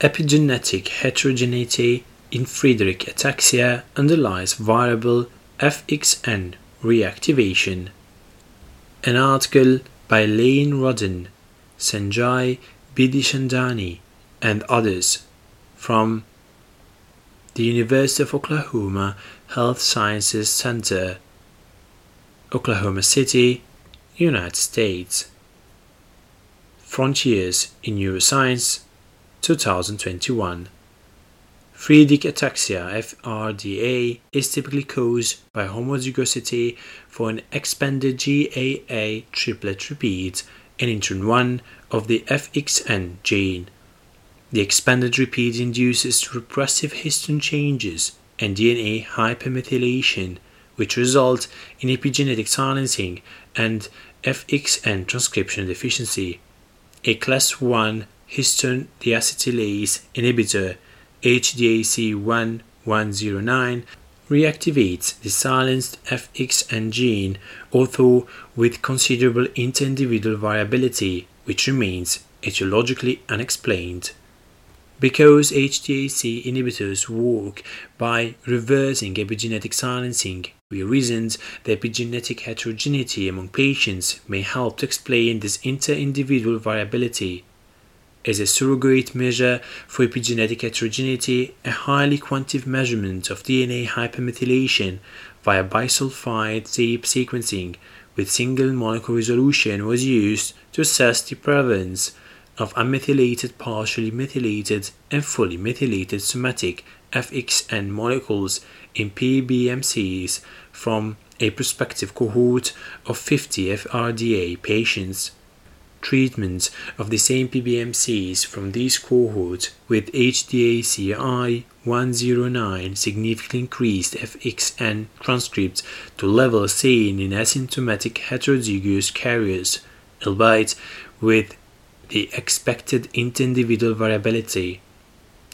epigenetic heterogeneity in Friedreich ataxia underlies variable FXN reactivation. An article by Layne Rodden, Sanjay Bidichandani, and others from the University of Oklahoma Health Sciences Center, Oklahoma City, United States. Frontiers in Neuroscience 2021. Friedreich ataxia FRDA is typically caused by homozygosity for an expanded GAA triplet repeat in intron 1 of the FXN gene. The expanded repeat induces repressive histone changes and DNA hypermethylation, which result in epigenetic silencing and FXN transcription deficiency. A class 1 histone deacetylase inhibitor HDACI 109 reactivates the silenced FXN gene, although with considerable inter-individual variability, which remains etiologically unexplained. Because HDAC inhibitors work by reversing epigenetic silencing, we reasoned the epigenetic heterogeneity among patients may help to explain this inter-individual variability is a surrogate measure for epigenetic heterogeneity, a highly quantitative measurement of DNA hypermethylation via bisulfite deep sequencing with single molecule resolution was used to assess the prevalence of unmethylated, partially methylated, and fully methylated somatic FXN molecules in PBMCs from a prospective cohort of 50 FRDA patients treatment of the same PBMCs from these cohorts with HDACI 109 significantly increased FXN transcripts to levels seen in asymptomatic heterozygous carriers, albeit with the expected interindividual variability.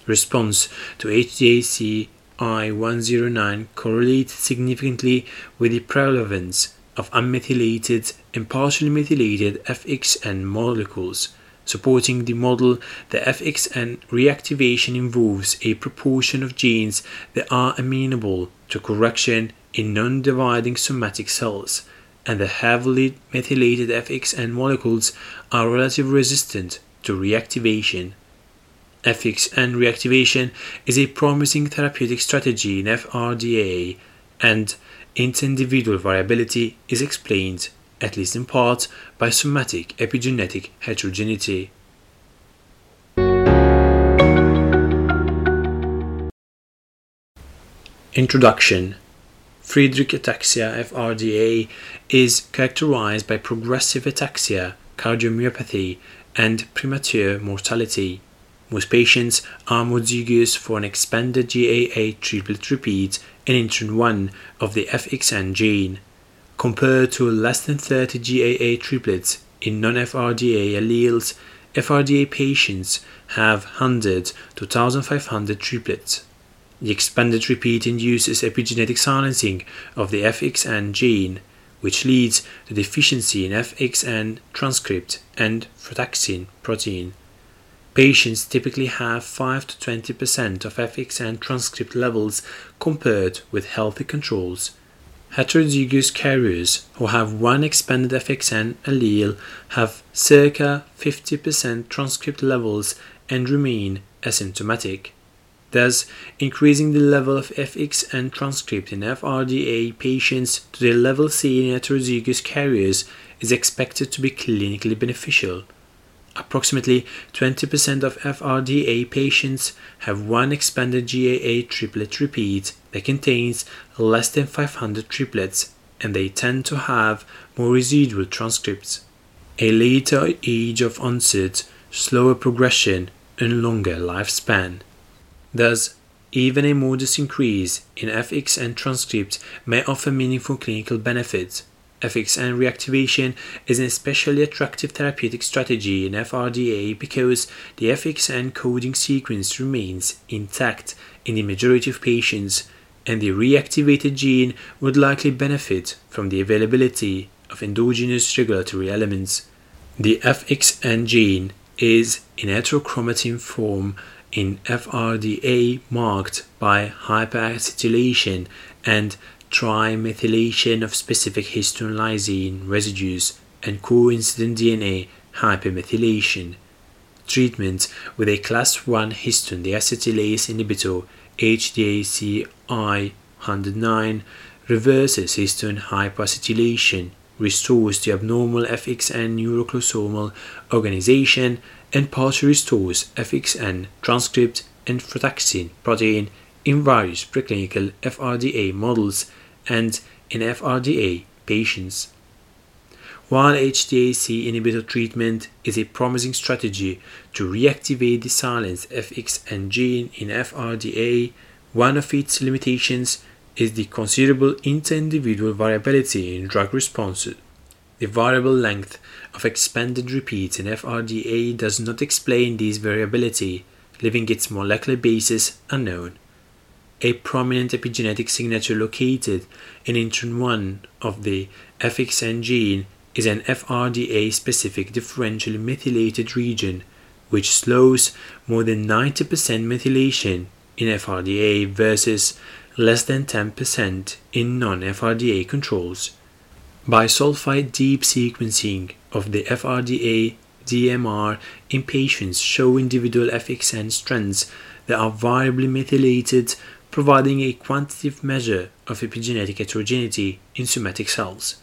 Response to HDAC I109 correlates significantly with the prevalence of unmethylated and partially methylated FXN molecules. Supporting the model, the FXN reactivation involves a proportion of genes that are amenable to correction in non dividing somatic cells, and the heavily methylated FXN molecules are relatively resistant to reactivation. FXN reactivation is a promising therapeutic strategy in FRDA, and inter-individual variability is explained, at least in part, by somatic epigenetic heterogeneity. Introduction Friedreich ataxia FRDA is characterized by progressive ataxia, cardiomyopathy, and premature mortality. Most patients are homozygous for an expanded GAA triplet repeat in intron 1 of the FXN gene, compared to less than 30 GAA triplets in non-FRDA alleles. FRDA patients have 100 to 1500 triplets. The expanded repeat induces epigenetic silencing of the FXN gene, which leads to deficiency in FXN transcript and frataxin protein. Patients typically have 5 to 20% of FXN transcript levels compared with healthy controls. Heterozygous carriers who have one expanded FXN allele have circa 50% transcript levels and remain asymptomatic. Thus, increasing the level of FXN transcript in FRDA patients to the level seen in heterozygous carriers is expected to be clinically beneficial. Approximately 20% of FRDA patients have one expanded GAA triplet repeat that contains less than 500 triplets, and they tend to have more residual transcripts. A later age of onset, slower progression, and longer lifespan. Thus, even a modest increase in FXN transcript may offer meaningful clinical benefits FXN reactivation is an especially attractive therapeutic strategy in FRDA because the FXN coding sequence remains intact in the majority of patients, and the reactivated gene would likely benefit from the availability of endogenous regulatory elements. The FXN gene is in heterochromatin form in FRDA marked by hypoacetylation and trimethylation of specific histone lysine residues and coincident DNA hypermethylation. Treatment with a class 1 histone deacetylase inhibitor HDAC I109 reverses histone hypoacetylation, restores the abnormal FXN neurocromosomal organization, and partially restores FXN transcript and frataxin protein in various preclinical FRDA models and in FRDA patients. While HDAC inhibitor treatment is a promising strategy to reactivate the silenced FXN gene in FRDA, one of its limitations is the considerable inter-individual variability in drug responses. The variable length of expanded repeats in FRDA does not explain this variability, leaving its molecular basis unknown. A prominent epigenetic signature located in intron 1 of the FXN gene is an FRDA specific differentially methylated region, which slows more than 90% methylation in FRDA versus less than 10% in non FRDA controls. Bisulfite deep sequencing of the FRDA DMR in patients show individual FXN strands that are variably methylated, providing a quantitative measure of epigenetic heterogeneity in somatic cells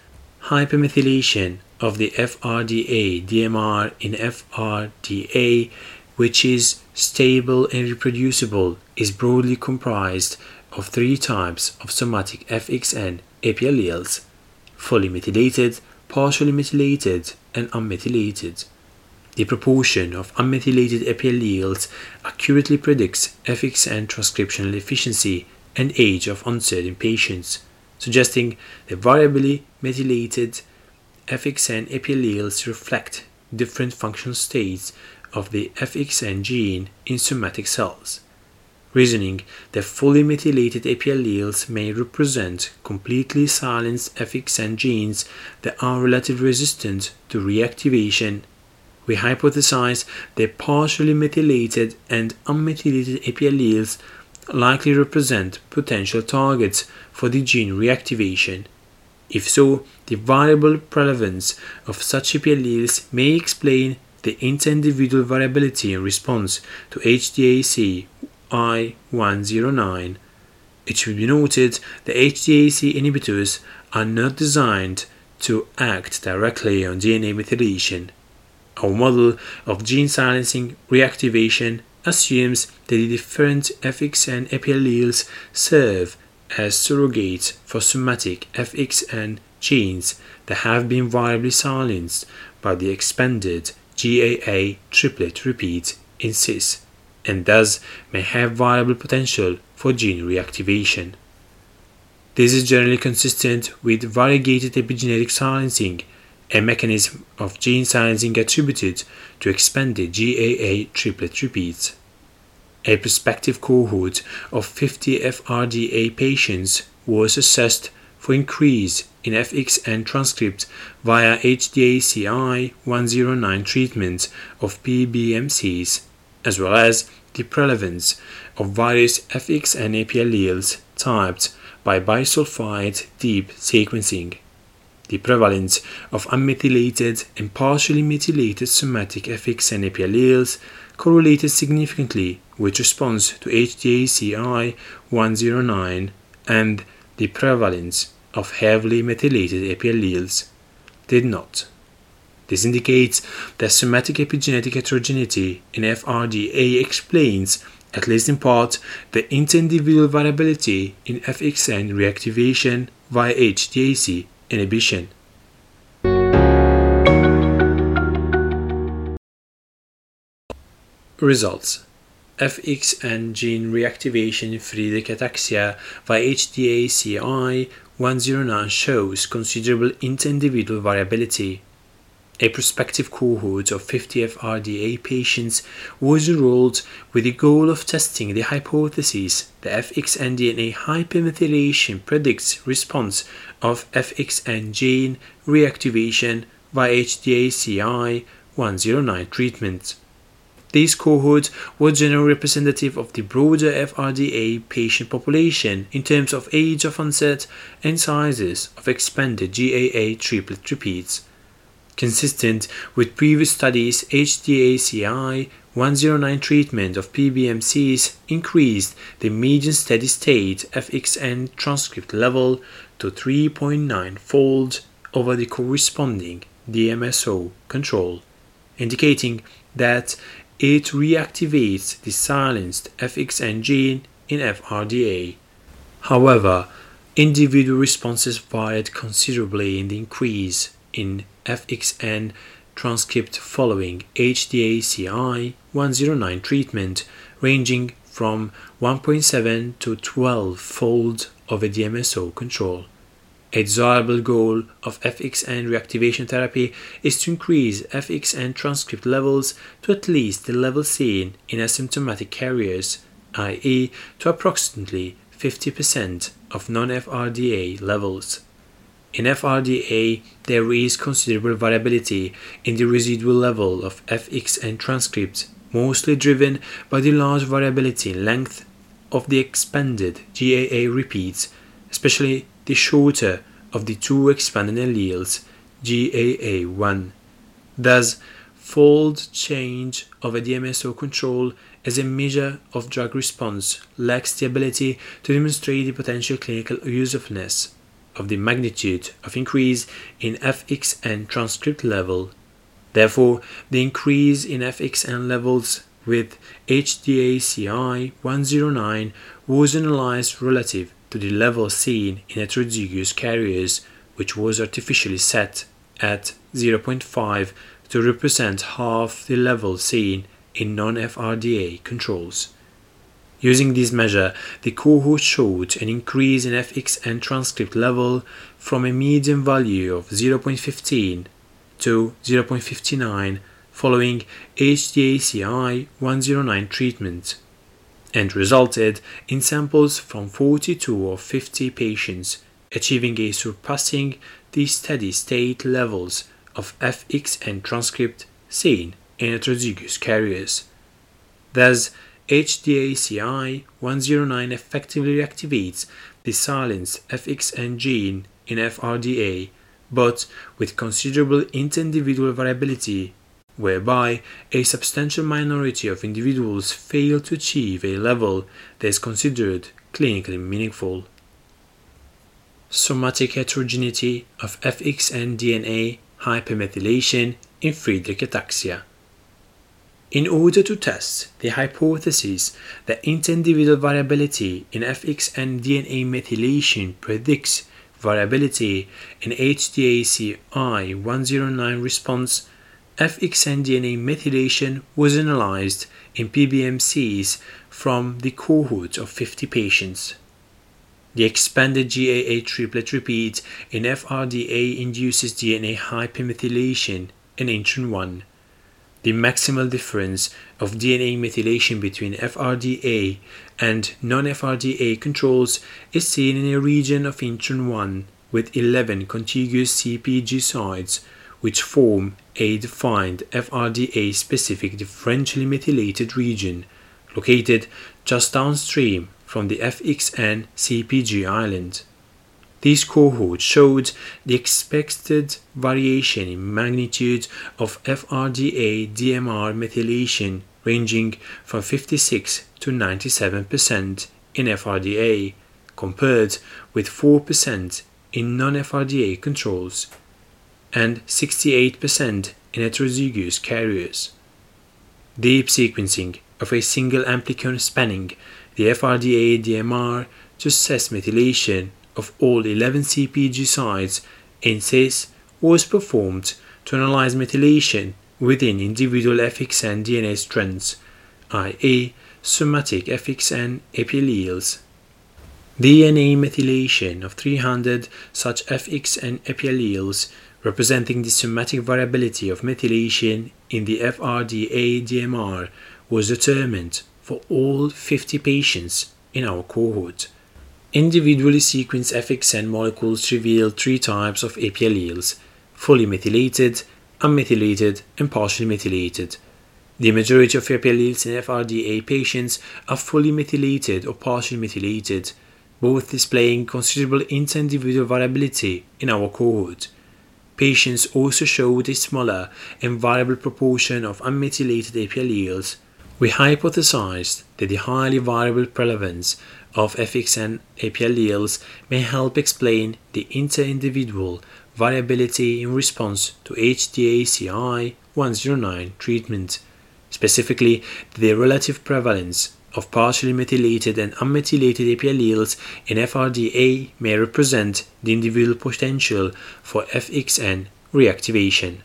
hypermethylation of the FRDA DMR in FRDA, which is stable and reproducible, is broadly comprised of three types of somatic FXN epi alleles fully methylated, partially methylated, and unmethylated. The proportion of unmethylated epi alleles accurately predicts FXN transcriptional efficiency and age of onset in patients suggesting that variably methylated FXN epialleles reflect different functional states of the FXN gene in somatic cells, reasoning that fully methylated epialleles may represent completely silenced FXN genes that are relatively resistant to reactivation. We hypothesize that partially methylated and unmethylated epialleles likely represent potential targets for the gene reactivation. If so, the variable prevalence of such alleles may explain the inter-individual variability in response to HDAC I109. It should be noted that HDAC inhibitors are not designed to act directly on DNA methylation. Our model of gene silencing reactivation assumes that the different FXN epialleles serve as surrogates for somatic FXN genes that have been variably silenced by the expanded GAA triplet repeat in cis, and thus may have viable potential for gene reactivation. This is generally consistent with variegated epigenetic silencing, a mechanism of gene silencing attributed to expanded GAA triplet repeats. A prospective cohort of 50 FRDA patients was assessed for increase in FXN transcript via HDACI 109 treatment of PBMCs, as well as the prevalence of various FXN epi alleles typed by bisulfite deep sequencing. The prevalence of unmethylated and partially methylated somatic FXN epi alleles correlated significantly with response to HDACI 109 and the prevalence of heavily methylated epialleles did not. This indicates that somatic epigenetic heterogeneity in FRDA explains, at least in part, the inter-individual variability in FXN reactivation via HDAC inhibition. Results FXN gene reactivation Friedreich ataxia via HDACI 109 shows considerable inter-individual variability. A prospective cohort of 50 FRDA patients was enrolled with the goal of testing the hypothesis that FXN DNA hypermethylation predicts response of FXN gene reactivation via HDACI 109 treatment. These cohorts were generally representative of the broader FRDA patient population in terms of age of onset and sizes of expanded GAA triplet repeats. Consistent with previous studies, HDACI 109 treatment of PBMCs increased the median steady state FXN transcript level to 3.9 fold over the corresponding DMSO control, indicating that it reactivates the silenced FXN gene in FRDA. However, individual responses varied considerably in the increase in FXN transcript following HDACI 109 treatment, ranging from 1.7 to 12 fold of a DMSO control. A desirable goal of FXN reactivation therapy is to increase FXN transcript levels to at least the level seen in asymptomatic carriers, i.e., to approximately 50% of non FRDA levels. In FRDA, there is considerable variability in the residual level of FXN transcripts, mostly driven by the large variability in length of the expanded GAA repeats, especially the shorter of the two expanded alleles, GAA1. Thus, fold change of a DMSO control as a measure of drug response lacks the ability to demonstrate the potential clinical usefulness of the magnitude of increase in FXN transcript level. Therefore, the increase in FXN levels with HDACI 109 was analyzed relative to the level seen in heterozygous carriers, which was artificially set at 0.5 to represent half the level seen in non FRDA controls. Using this measure, the cohort showed an increase in FXN transcript level from a median value of 0.15 to 0.59 following HDACI 109 treatment and resulted in samples from 42 of 50 patients achieving a surpassing the steady state levels of FXN transcript seen in heterozygous carriers. Thus, HDACI 109 effectively reactivates the silenced FXN gene in FRDA, but with considerable interindividual variability whereby a substantial minority of individuals fail to achieve a level that is considered clinically meaningful. Somatic heterogeneity of FXN DNA hypermethylation in Friedreich ataxia. In order to test the hypothesis that interindividual variability in FXN DNA methylation predicts variability in HDACI 109 response, FXN DNA methylation was analyzed in PBMCs from the cohort of 50 patients. The expanded GAA triplet repeat in FRDA induces DNA hypermethylation in intron 1. The maximal difference of DNA methylation between FRDA and non-FRDA controls is seen in a region of intron 1 with 11 contiguous CPG sites which form a defined FRDA specific differentially methylated region located just downstream from the FXN CPG island. These cohorts showed the expected variation in magnitude of FRDA DMR methylation ranging from 56 to 97% in FRDA compared with 4% in non-FRDA controls and 68% in heterozygous carriers. Deep sequencing of a single amplicon spanning the FRDA DMR to assess methylation of all 11 CPG sites in CIS was performed to analyze methylation within individual FXN DNA strands, i.e., somatic FXN epialleles. DNA methylation of 300 such FXN epialleles representing the somatic variability of methylation in the FRDA DMR was determined for all 50 patients in our cohort. Individually sequenced FXN molecules reveal three types of AP epialleles fully methylated, unmethylated, and partially methylated. The majority of epi alleles in FRDA patients are fully methylated or partially methylated, both displaying considerable inter-individual variability in our cohort. Patients also showed a smaller and variable proportion of unmethylated epi alleles. We hypothesized that the highly variable prevalence of FXN epi alleles may help explain the inter-individual variability in response to HDA-CI 109 treatment, specifically the relative prevalence of partially methylated and unmethylated epi alleles in FRDA may represent the individual potential for FXN reactivation.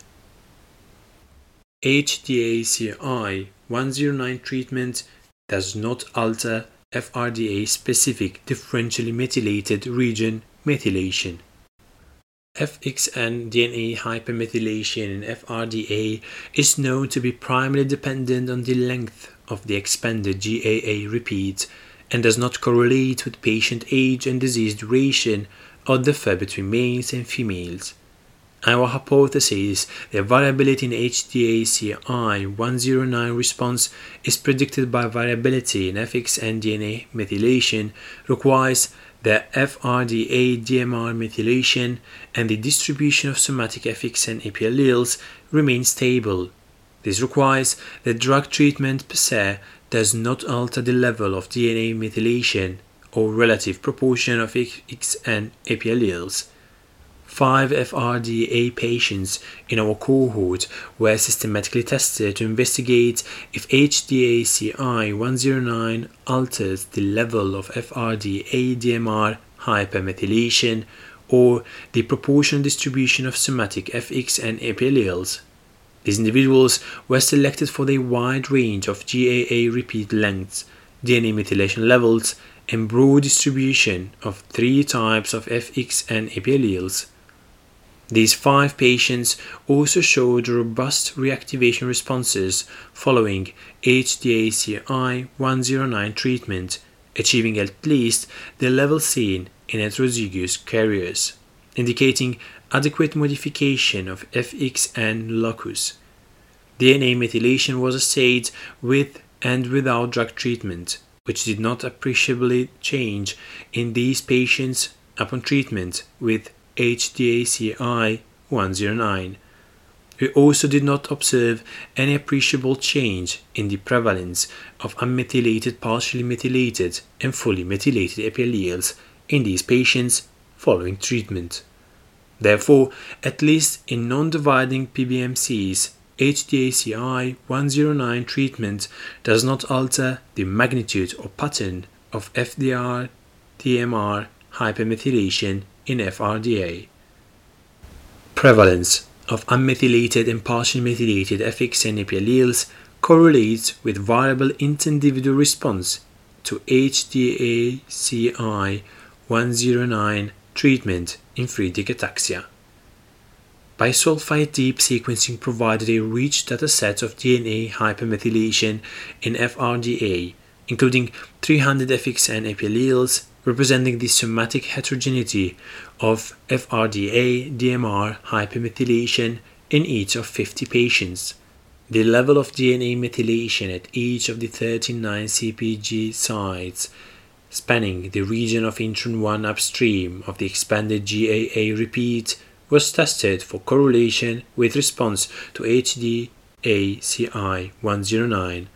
HDA-CI 109 treatment does not alter FRDA specific differentially methylated region methylation. FXN DNA hypermethylation in FRDA is known to be primarily dependent on the length of the expanded GAA repeat and does not correlate with patient age and disease duration or differ between males and females. Our hypothesis that variability in HDA-CI109 response is predicted by variability in FXN DNA methylation requires that FRDA DMR methylation and the distribution of somatic FXN epi alleles remain stable. This requires that drug treatment per se does not alter the level of DNA methylation or relative proportion of FXN epi alleles. Five FRDA patients in our cohort were systematically tested to investigate if HDA-CI109 alters the level of FRDA-DMR hypermethylation or the proportional distribution of somatic FXN epi alleles. These individuals were selected for their wide range of GAA repeat lengths, DNA methylation levels, and broad distribution of three types of FXN alleles. These five patients also showed robust reactivation responses following HDA-CI 109 treatment, achieving at least the level seen in heterozygous carriers, indicating adequate modification of FXN locus. DNA methylation was assayed with and without drug treatment, which did not appreciably change in these patients upon treatment with HDACI 109. We also did not observe any appreciable change in the prevalence of unmethylated, partially methylated, and fully methylated alleles in these patients following treatment. Therefore, at least in non-dividing PBMCs, HDACI 109 treatment does not alter the magnitude or pattern of FDR DMR hypermethylation in FRDA. Prevalence of unmethylated and partially methylated FXN alleles correlates with variable inter-individual response to HDA-CI 109 treatment in Friedreich ataxia. Bisulfite deep sequencing provided a rich dataset of DNA hypermethylation in FRDA, including 300 FXN alleles representing the somatic heterogeneity of FRDA DMR hypermethylation in each of 50 patients. The level of DNA methylation at each of the 39 CPG sites spanning the region of intron 1 upstream of the expanded GAA repeat was tested for correlation with response to HDA-CI 109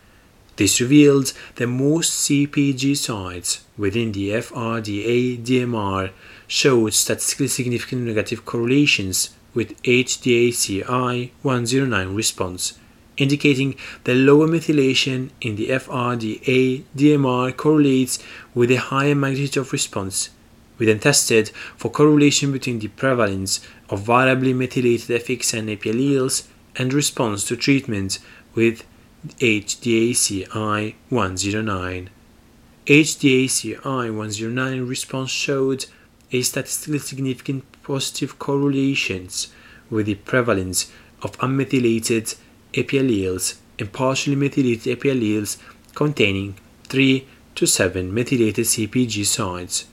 this revealed that most CPG sites within the FRDA DMR showed statistically significant negative correlations with HDA-CI 109 response, indicating that lower methylation in the FRDA DMR correlates with a higher magnitude of response. We then tested for correlation between the prevalence of variably methylated FXN epi alleles and response to treatment with HDACI 109. HDACI 109 response showed a statistically significant positive correlations with the prevalence of unmethylated alleles and partially methylated alleles containing 3 to 7 methylated CPG sites.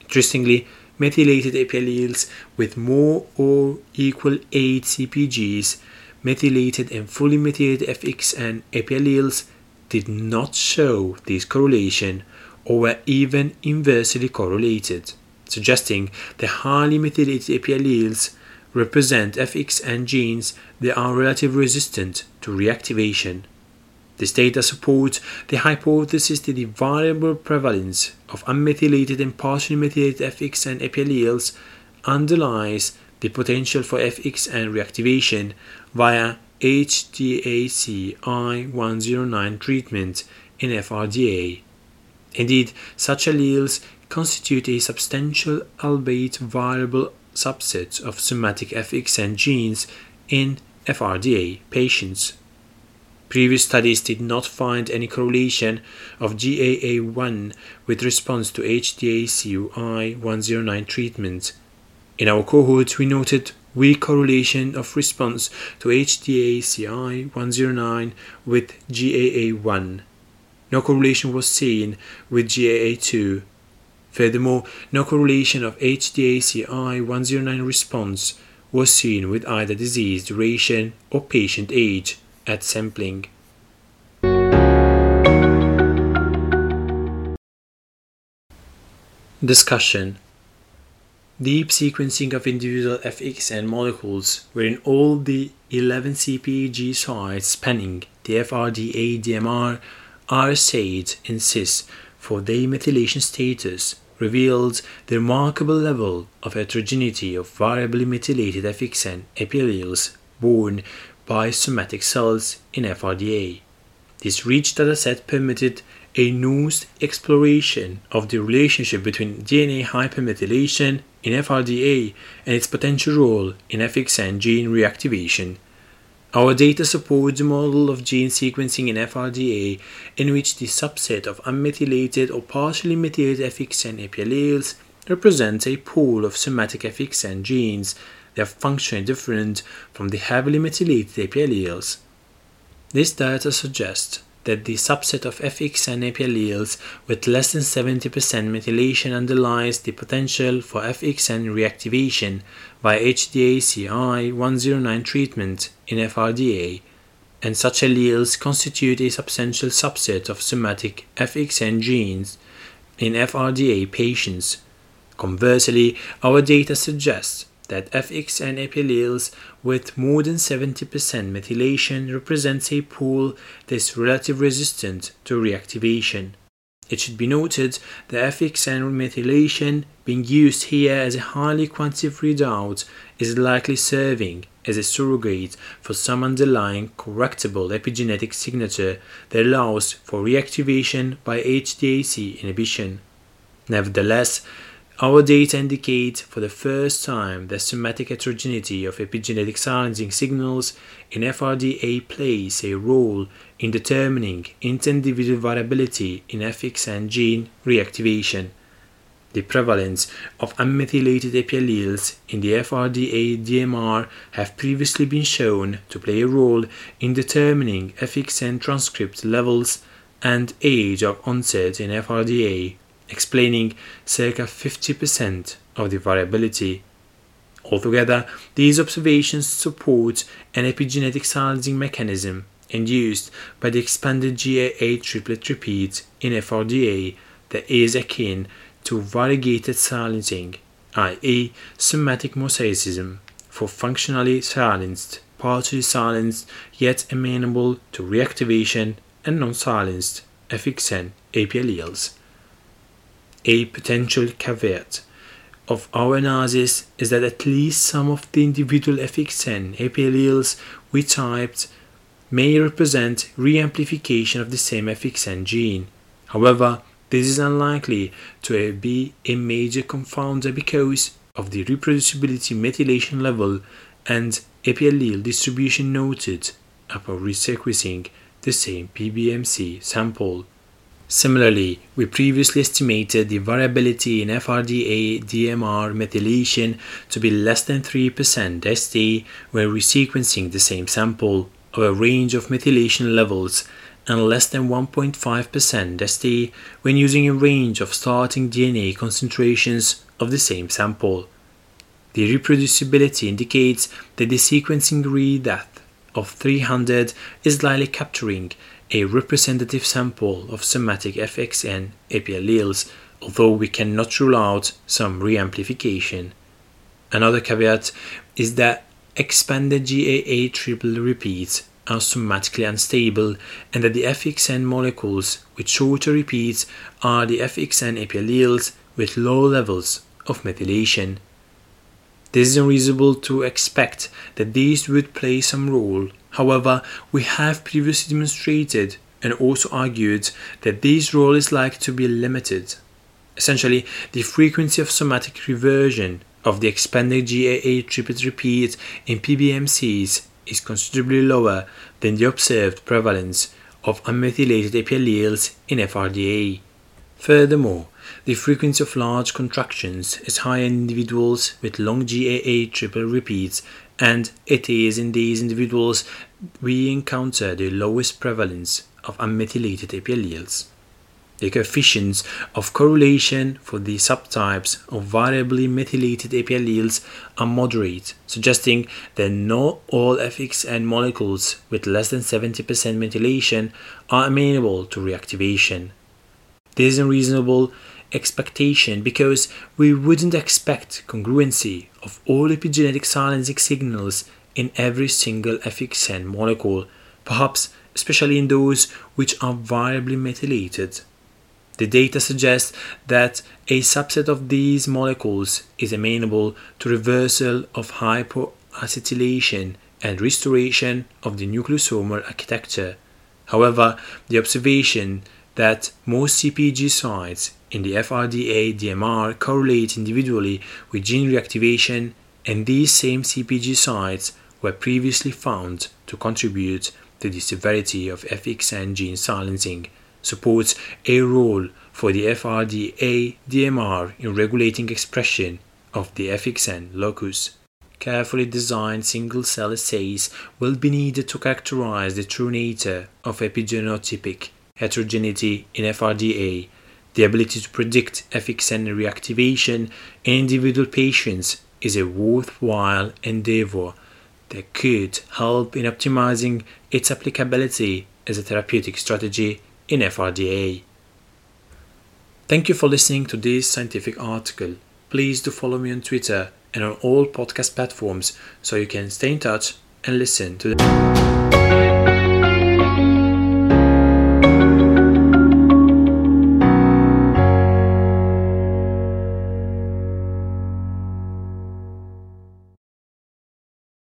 Interestingly, methylated alleles with more or equal 8 CPGs methylated and fully methylated FXN epi alleles did not show this correlation or were even inversely correlated, suggesting the highly methylated epi alleles represent FXN genes that are relatively resistant to reactivation. This data supports the hypothesis that the variable prevalence of unmethylated and partially methylated FXN epi alleles underlies the potential for FXN reactivation via HDAC I109 treatment in FRDA. Indeed, such alleles constitute a substantial, albeit variable, subset of somatic FXN genes in FRDA patients. Previous studies did not find any correlation of GAA1 with response to HDAC I109 treatment. In our cohort, we noted weak correlation of response to HDAC I109 with GAA1. No correlation was seen with GAA2. Furthermore, no correlation of HDAC I109 response was seen with either disease duration or patient age at sampling. Discussion Deep sequencing of individual FXN molecules wherein all the 11 CpG sites spanning the FRDA DMR are assayed in cis for their methylation status revealed the remarkable level of heterogeneity of variably methylated FXN epialleles borne by somatic cells in FRDA. This rich dataset permitted a nuanced exploration of the relationship between DNA hypermethylation in FRDA and its potential role in FXN gene reactivation. Our data supports a model of gene silencing in FRDA in which the subset of unmethylated or partially methylated FXN alleles represents a pool of somatic FXN genes that are functionally different from the heavily methylated alleles. This data suggests that the subset of FXN alleles with less than 70% methylation underlies the potential for FXN reactivation by HDAC I109 treatment in FRDA, and such alleles constitute a substantial subset of somatic FXN genes in FRDA patients. Conversely, our data suggests that FXN epialleles with more than 70% methylation represents a pool that is relatively resistant to reactivation. It should be noted that FXN methylation being used here as a highly quantitative readout is likely serving as a surrogate for some underlying correctable epigenetic signature that allows for reactivation by HDAC inhibition. Nevertheless, our data indicate for the first time that somatic heterogeneity of epigenetic silencing signals in FRDA plays a role in determining inter-individual variability in FXN gene reactivation. The prevalence of unmethylated alleles in the FRDA DMR have previously been shown to play a role in determining FXN transcript levels and age of onset in FRDA explaining circa 50% of the variability. Altogether, these observations support an epigenetic silencing mechanism induced by the expanded GAA triplet repeat in FRDA that is akin to variegated silencing, i.e., somatic mosaicism, for functionally silenced, partially silenced, yet amenable to reactivation and non silenced FXN epi alleles. A potential caveat of our analysis is that at least some of the individual FXN alleles we typed may represent reamplification of the same FXN gene. However, this is unlikely to be a major confounder because of the reproducibility methylation level and epi allele distribution noted upon resequencing the same PBMC sample. Similarly, we previously estimated the variability in FRDA DMR methylation to be less than 3% ST when resequencing the same sample of a range of methylation levels and less than 1.5% ST when using a range of starting DNA concentrations of the same sample. The reproducibility indicates that the sequencing read depth of 300 is likely capturing a representative sample of somatic FXN epi alleles, although we cannot rule out some reamplification. Another caveat is that expanded GAA triple repeats are somatically unstable and that the FXN molecules with shorter repeats are the FXN epi alleles with low levels of methylation. This is unreasonable to expect that these would play some role. However, we have previously demonstrated and also argued that this role is likely to be limited. Essentially, the frequency of somatic reversion of the expanded GAA triplet repeat in PBMCs is considerably lower than the observed prevalence of unmethylated epi alleles in FRDA. Furthermore, the frequency of large contractions is higher in individuals with long GAA triple repeats, and it is in these individuals we encounter the lowest prevalence of unmethylated epi alleles. The coefficients of correlation for the subtypes of variably methylated epi alleles are moderate, suggesting that not all FXN molecules with less than 70% methylation are amenable to reactivation. This is a reasonable expectation because we wouldn't expect congruency of all epigenetic silencing signals in every single FXN molecule, perhaps especially in those which are variably methylated. The data suggests that a subset of these molecules is amenable to reversal of hypoacetylation and restoration of the nucleosomal architecture. However, the observation that most CPG sites in the FRDA DMR correlate individually with gene reactivation, and these same CPG sites were previously found to contribute to the severity of FXN gene silencing, supports a role for the FRDA DMR in regulating expression of the FXN locus. Carefully designed single cell assays will be needed to characterize the true nature of epigenotypic heterogeneity in FRDA, the ability to predict FXN reactivation in individual patients is a worthwhile endeavor that could help in optimizing its applicability as a therapeutic strategy in FRDA. Thank you for listening to this scientific article. Please do follow me on Twitter and on all podcast platforms so you can stay in touch and listen to them.